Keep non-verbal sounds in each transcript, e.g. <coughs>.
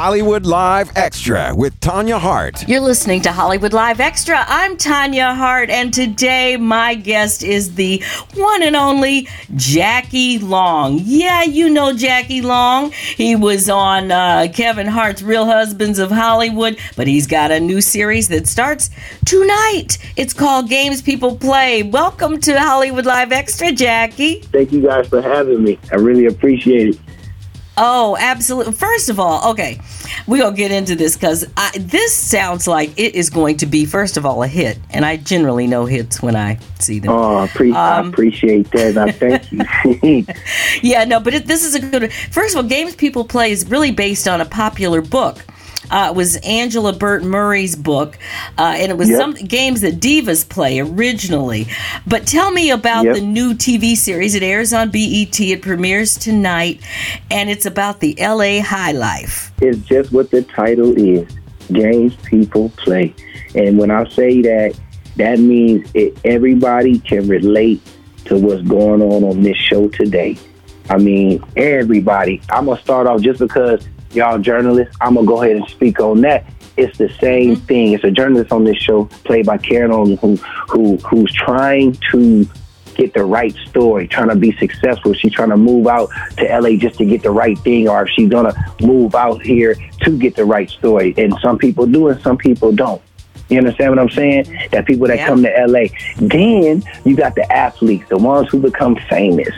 Hollywood Live Extra with Tanya Hart. You're listening to Hollywood Live Extra. I'm Tanya Hart, and today my guest is the one and only Jackie Long. Yeah, you know Jackie Long. He was on uh, Kevin Hart's Real Husbands of Hollywood, but he's got a new series that starts tonight. It's called Games People Play. Welcome to Hollywood Live Extra, Jackie. Thank you guys for having me. I really appreciate it. Oh, absolutely. First of all, okay, we're going to get into this because this sounds like it is going to be, first of all, a hit. And I generally know hits when I see them. Oh, pre- um, I appreciate that. I thank you. <laughs> <laughs> yeah, no, but it, this is a good First of all, Games People Play is really based on a popular book uh, was Angela Burt Murray's book, uh, and it was yep. some games that divas play originally. But tell me about yep. the new TV series. It airs on BET. It premieres tonight, and it's about the LA high life. It's just what the title is: games people play. And when I say that, that means it, everybody can relate to what's going on on this show today. I mean, everybody. I'm gonna start off just because y'all journalists, I'm gonna go ahead and speak on that. It's the same mm-hmm. thing. It's a journalist on this show, played by Karen Olin, who who who's trying to get the right story, trying to be successful. She's trying to move out to LA just to get the right thing, or if she's gonna move out here to get the right story. And some people do, and some people don't. You understand what I'm saying? That people that yeah. come to LA. Then you got the athletes, the ones who become famous.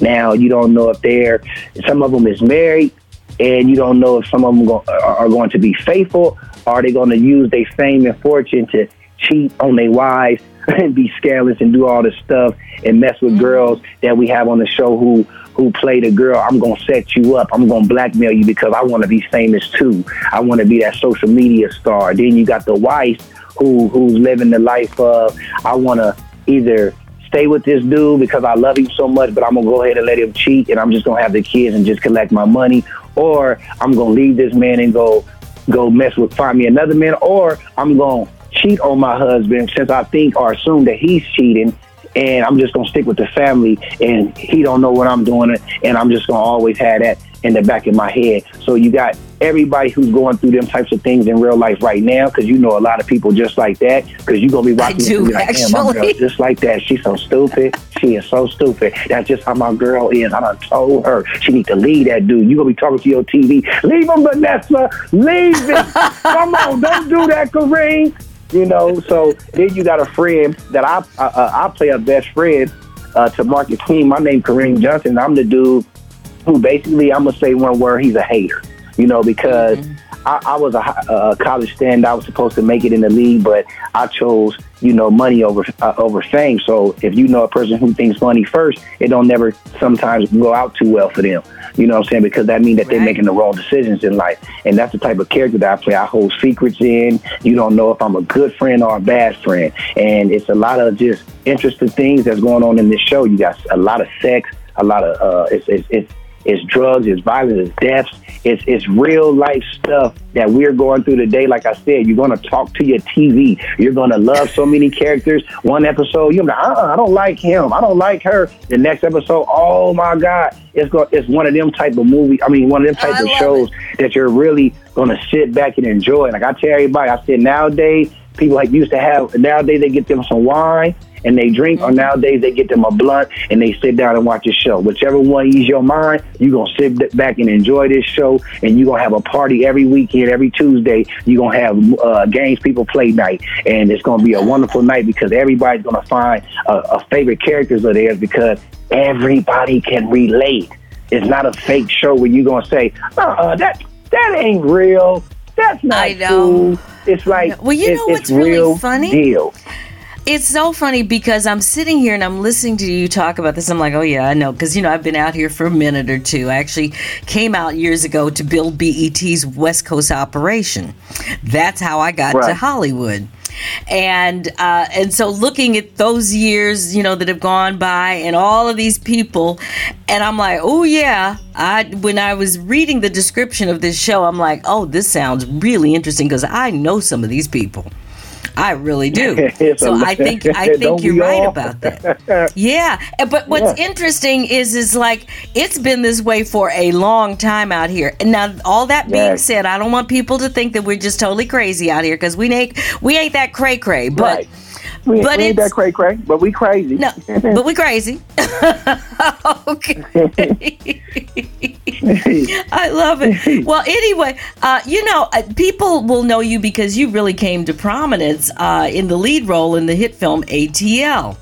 Now you don't know if they're some of them is married, and you don't know if some of them go, are going to be faithful. Are they going to use their fame and fortune to cheat on their wives <laughs> and be scandalous and do all this stuff and mess with mm-hmm. girls that we have on the show who who play the girl. I'm gonna set you up. I'm gonna blackmail you because I want to be famous too. I want to be that social media star. Then you got the wife who who's living the life of I want to either stay with this dude because I love him so much, but I'm gonna go ahead and let him cheat, and I'm just gonna have the kids and just collect my money, or I'm gonna leave this man and go go mess with find me another man, or I'm gonna cheat on my husband since I think or assume that he's cheating and I'm just gonna stick with the family and he don't know what I'm doing and I'm just gonna always have that in the back of my head. So you got everybody who's going through them types of things in real life right now, because you know a lot of people just like that. Because you're gonna be watching I do, like, my girl just like that. She's so stupid. She is so stupid. That's just how my girl is. I done told her she need to leave that dude. You gonna be talking to your TV. Leave him, Vanessa. Leave it. <laughs> Come on, don't do that, Kareem. You know. So then you got a friend that I uh, I play a best friend uh, to Marcus King. My name Kareem Johnson. I'm the dude who basically I'm gonna say one word. He's a hater you know, because mm-hmm. I, I, was a, a, college stand. I was supposed to make it in the league, but I chose, you know, money over uh, over fame. So if you know a person who thinks money first, it don't never sometimes go out too well for them. You know what I'm saying? Because that means that right. they're making the wrong decisions in life. And that's the type of character that I play. I hold secrets in. You don't know if I'm a good friend or a bad friend. And it's a lot of just interesting things that's going on in this show. You got a lot of sex, a lot of uh, it's, it's, it's it's drugs, it's violence, it's deaths, it's it's real life stuff that we're going through today. Like I said, you're gonna talk to your TV. You're gonna love so many characters. One episode, you're like, uh, I don't like him. I don't like her. The next episode, oh my God, it's go, it's one of them type of movies. I mean, one of them type I of shows it. that you're really gonna sit back and enjoy. Like I tell everybody, I said nowadays people like used to have. Nowadays they get them some wine and they drink, or nowadays they get them a blunt and they sit down and watch a show. Whichever one ease your mind, you're going to sit back and enjoy this show, and you're going to have a party every weekend, every Tuesday. You're going to have uh, games people play night, and it's going to be a wonderful night because everybody's going to find a, a favorite characters of theirs because everybody can relate. It's not a fake show where you're going to say, uh uh that, that ain't real. That's not I know. Cool. It's like, well, you know what's really funny? Deal. It's so funny because I'm sitting here and I'm listening to you talk about this. I'm like, oh, yeah, I know. Because, you know, I've been out here for a minute or two. I actually came out years ago to build BET's West Coast operation. That's how I got right. to Hollywood. And uh, and so looking at those years, you know, that have gone by and all of these people, and I'm like, oh yeah. I when I was reading the description of this show, I'm like, oh, this sounds really interesting because I know some of these people. I really do. <laughs> so I think I <laughs> think you're right about that. <laughs> Yeah, but what's yeah. interesting is is like it's been this way for a long time out here. And now, all that being yes. said, I don't want people to think that we're just totally crazy out here because we ain't we ain't that cray cray. But right. We, but we ain't that cray cray, but we crazy. No, <laughs> but we crazy. <laughs> okay. <laughs> I love it. Well, anyway, uh, you know, uh, people will know you because you really came to prominence uh, in the lead role in the hit film ATL.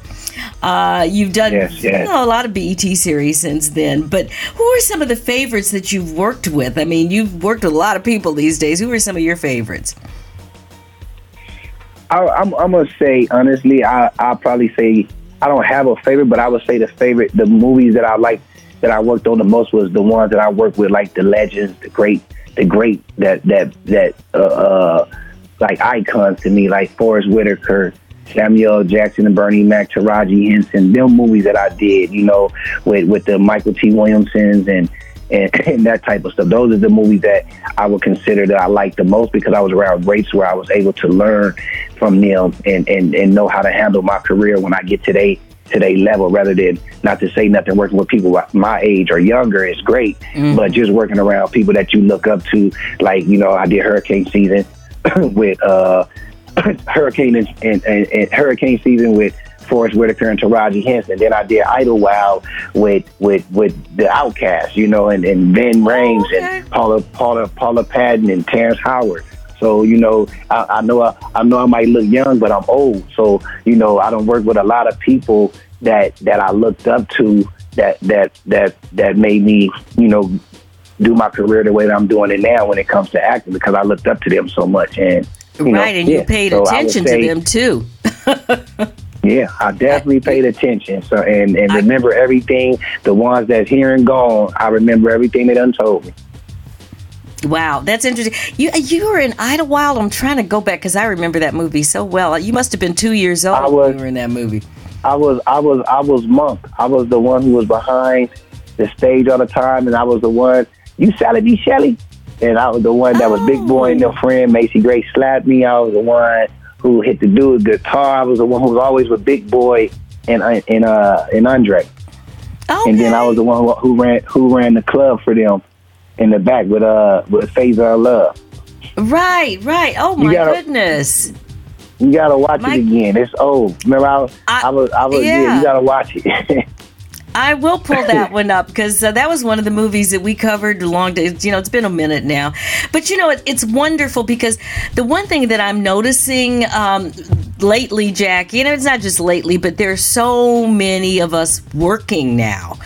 Uh, you've done yes, yes. You know, a lot of BET series since then, but who are some of the favorites that you've worked with? I mean, you've worked with a lot of people these days. Who are some of your favorites? I, am gonna say honestly, I I'll probably say I don't have a favorite, but I would say the favorite, the movies that I like that I worked on the most was the ones that I worked with, like the legends, the great, the great that that that uh, uh like icons to me, like Forest Whitaker, Samuel Jackson and Bernie Mac, Taraji Henson, them movies that I did, you know, with with the Mykelti Williamsons and and, <laughs> and, that type of stuff. Those are the movies that I would consider that I like the most because I was around greats where I was able to learn from them and, and, and know how to handle my career when I get to their to their level rather than not to say nothing working with people my age or younger is great mm-hmm. but just working around people that you look up to like you know i did hurricane season <coughs> with uh <coughs> hurricane and, and, and, and hurricane season with Forest Whitaker and Taraji Henson. Then I did Idlewild with with with the Outkast, you know, and, and Ving Rhames oh, okay. and Paula Paula Paula Patton and Terrence Howard. So you know, I, I know I, I know I might look young, but I'm old. So you know, I don't work with a lot of people that that I looked up to that that that that made me you know do my career the way that I'm doing it now when it comes to acting because I looked up to them so much and right, know, and yeah. you paid so attention say, to them too. <laughs> Yeah, I definitely paid attention. So and and remember everything. The ones that's here and gone, I remember everything they done told me. Wow, that's interesting. You you were in Idlewild. I'm trying to go back because I remember that movie so well. You must have been two years old I was, when you were in that movie. I was I was I was Monk. I was the one who was behind the stage all the time, and I was the one. You Sally B. Shelley, and I was the one that was Big Boy and oh. their friend Macy Gray slapped me. I was the one who hit the dude guitar. I was the one who was always with Big Boy and and uh and Andre. Okay. And then I was the one who, who ran who ran the club for them in the back with uh with Faizon Love. Right, right. Oh my gotta, goodness. You gotta watch my, it again. It's old. Remember I, I, I was I was yeah. yeah you gotta watch it. <laughs> I will pull that one up because uh, that was one of the movies that we covered long days. You know, it's been a minute now, but you know, it, it's wonderful because the one thing that I'm noticing um, lately, Jackie, you know, it's not just lately, but there's so many of us working now.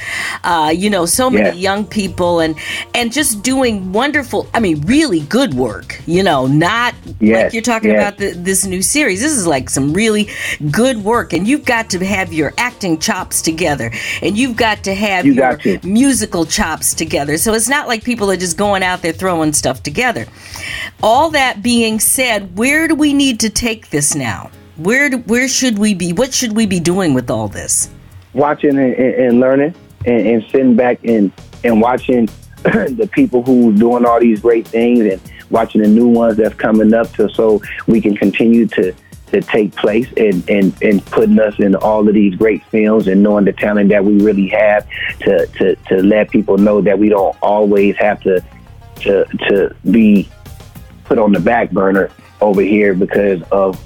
Uh, you know, so many yeah. young people and and just doing wonderful. I mean, really good work. You know, not yes. like you're talking yes. about the, this new series. This is like some really good work, and you've got to have your acting chops together and and you've got to have you your to. musical chops together. So it's not like people are just going out there throwing stuff together. All that being said, where do we need to take this now? Where do, where should we be? What should we be doing with all this? Watching and, and learning, and, and, sitting back and and watching <clears throat> the people who are doing all these great things, and watching the new ones that's coming up, to so we can continue to to take place and, and, and putting us in all of these great films and knowing the talent that we really have to, to, to let people know that we don't always have to to to be put on the back burner over here because of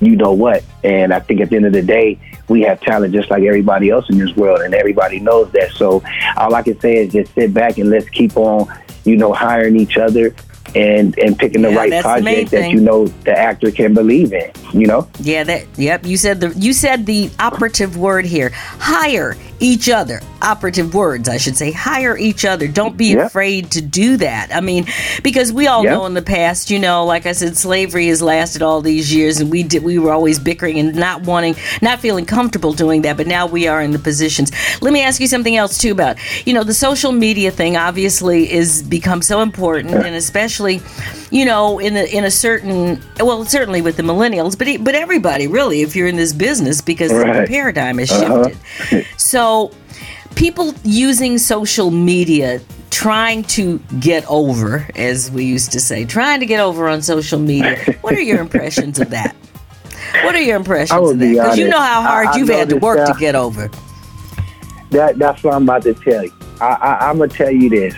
you know what. And I think at the end of the day, we have talent just like everybody else in this world, and everybody knows that. So all I can say is just sit back and let's keep on, you know, hiring each other and and picking the yeah, right project the that you know the actor can believe in you know? Yeah that yep you said the you said the operative word here. Hire each other. Operative words i should say. Hire each other. Don't be yep. afraid to do that. I mean because we all yep. know in the past you know like i said slavery has lasted all these years and we did we were always bickering and not wanting not feeling comfortable doing that but now we are in the positions. Let me ask you something else too about you know the social media thing obviously is become so important and especially you know in a in a certain well certainly with the millennials but but everybody really if you're in this business because right. the paradigm has uh-huh. shifted uh-huh. so people using social media trying to get over, as we used to say, trying to get over on social media. What are your impressions of that? What are your impressions of that? Because you know how hard I- I you've had to work to get over. That that's what I'm about to tell you. I, I I'm gonna tell you this.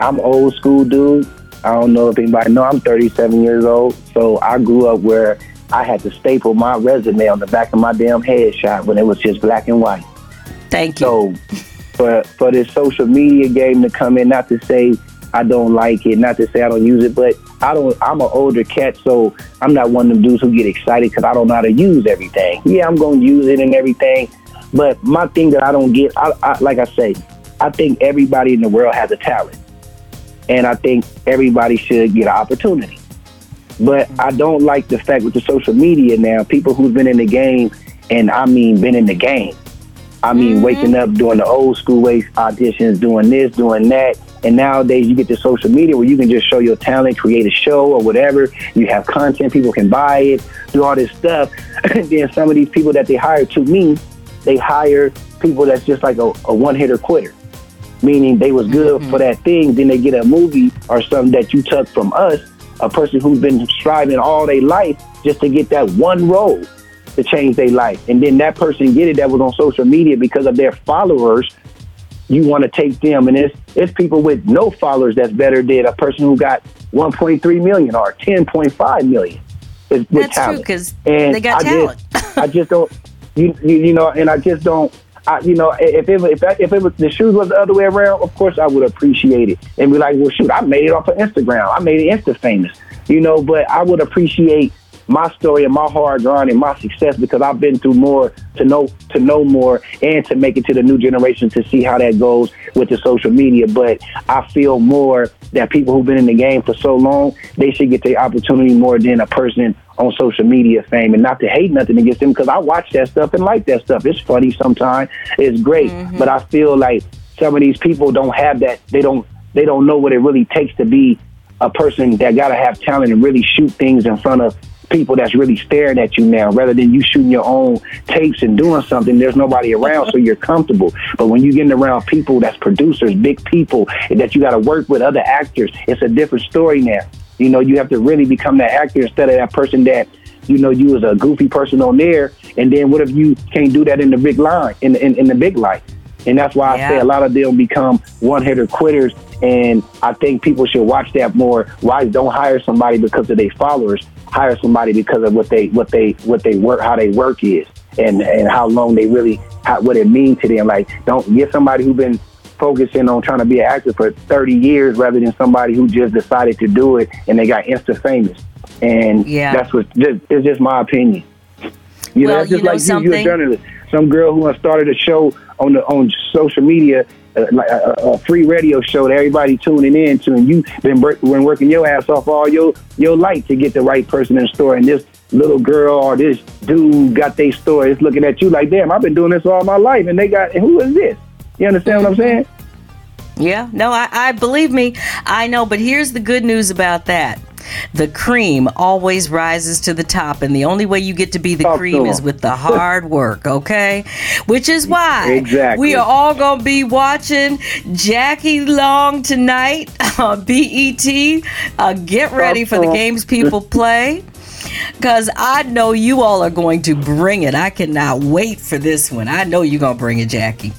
I'm old school dude. I don't know if anybody know I'm 37 years old. So I grew up where I had to staple my resume on the back of my damn headshot when it was just black and white. Thank you. So for for this social media game to come in, not to say I don't like it, not to say I don't use it, but I don't. I'm an older cat, so I'm not one of them dudes who get excited because I don't know how to use everything. Yeah, I'm gonna use it and everything, but my thing that I don't get, I, I, like I say, I think everybody in the world has a talent, and I think everybody should get an opportunity. But I don't like the fact with the social media now, people who've been in the game, and I mean been in the game. I mean, mm-hmm. waking up doing the old school ways auditions, doing this, doing that. And nowadays, you get to social media where you can just show your talent, create a show or whatever. You have content, people can buy it, do all this stuff. <laughs> and then some of these people that they hire, to me, they hire people that's just like a, a one hitter quitter. Meaning they was good mm-hmm. for that thing, then they get a movie or something that you took from us, a person who's been striving all their life just to get that one role to change their life. And then that person get it that was on social media because of their followers. You want to take them, and it's it's people with no followers that's better than a person who got 1.3 million or 10.5 million. Is That's true because they got I talent. Just, I just don't, you, you you know, and I just don't. I, you know, if it if that, if it was the shoes was the other way around, of course I would appreciate it and be like, well, shoot, I made it off of Instagram. I made it Insta famous, you know. But I would appreciate my story and my hard grind and my success because I've been through more to know to know more and to make it to the new generation to see how that goes with the social media. But I feel more that people who've been in the game for so long, they should get the opportunity more than a person on social media fame and not to hate nothing against them because I watch that stuff and like that stuff. It's funny sometimes. It's great. Mm-hmm. But I feel like some of these people don't have that they don't they don't know what it really takes to be a person that gotta have talent and really shoot things in front of people that's really staring at you now rather than you shooting your own tapes and doing something there's nobody around so you're comfortable but when you're getting around people that's producers big people and that you got to work with other actors it's a different story now you know you have to really become that actor instead of that person that you know you was a goofy person on there and then what if you can't do that in the big line in the, in, in the big light and that's why I say a lot of them become one hitter quitters. And I think people should watch that more. Why don't hire somebody because of their followers? Hire somebody because of what they what they what they work how they work is and and how long they really how, what it means to them. Like don't get somebody who's been focusing on trying to be an actor for 30 years rather than somebody who just decided to do it and they got insta famous. And Yeah. that's what just, it's just my opinion. You Well, know, it's just you know like you, you're a journalist. Some girl who has started a show on the on social media, uh, like a, a a free radio show that everybody tuning in to, and you've been, been working your ass off all your your life to get the right person in the store. And this little girl or this dude got their story. It's looking at you like, damn, I've been doing this all my life, and they got and who is this? You understand what I'm saying? Yeah, no, I, I believe me, I know. But here's the good news about that: the cream always rises to the top, and the only way you get to be the Talk cream is with the <laughs> hard work. Okay, which is why Exactly. we are all gonna be watching Jackie Long tonight on BET. Uh, get ready for the games <laughs> people play. Cause I know you all are going to bring it. I cannot wait for this one. I know you're gonna bring it, Jackie.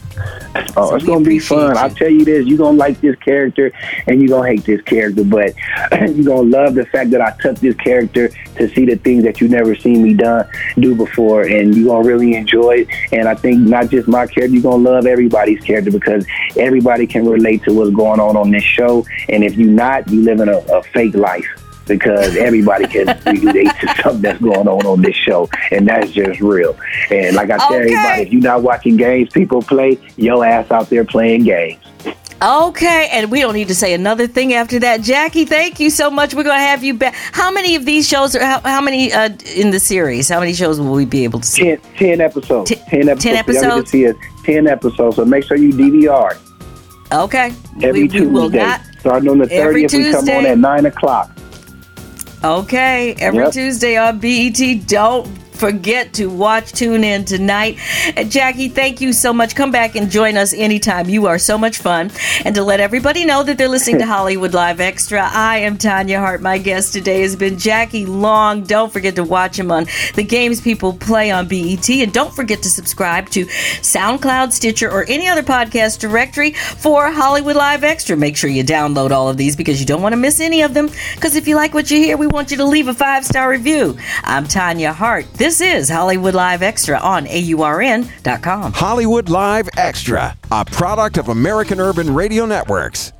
Oh, So it's gonna be fun. you. I'll tell you this: you're gonna like this character, and you're gonna hate this character, but <clears throat> you're gonna love the fact that I took this character to see the things that you never seen me done do before, and you're gonna really enjoy it. And I think not just my character, you're gonna love everybody's character because everybody can relate to what's going on on this show. And if you're not, you live in a, a fake life. Because everybody can relate to something that's going on on this show, and that's just real. And like I tell Okay. everybody, if you're not watching games people play, your ass out there playing games. Okay, and we don't need to say another thing after that. Jackie, thank you so much. We're going to have you back. How many of these shows are, how, how many uh, in the series? How many shows will we be able to see? 10, 10 episodes. Ten- episodes. 10 Y'all get to episodes? see it. 10 episodes. So make sure you DVR Okay. every we, we Tuesday. will not. Starting on the every 30th, we come on at 9 o'clock. Okay, every Yep. Tuesday on BET. Don't forget to watch, tune in tonight. And Jackie, thank you so much. Come back and join us anytime. You are so much fun. And to let everybody know that they're listening to <laughs> Hollywood Live Extra, I am Tanya Hart. My guest today has been Jackie Long. Don't forget to watch him on the games people play on BET. And don't forget to subscribe to SoundCloud, Stitcher, or any other podcast directory for Hollywood Live Extra. Make sure you download all of these because you don't want to miss any of them. Because if you like what you hear, we want you to leave a five star review. I'm Tanya Hart. This is Hollywood Live Extra on AURN.com. Hollywood Live Extra, a product of American Urban Radio Networks.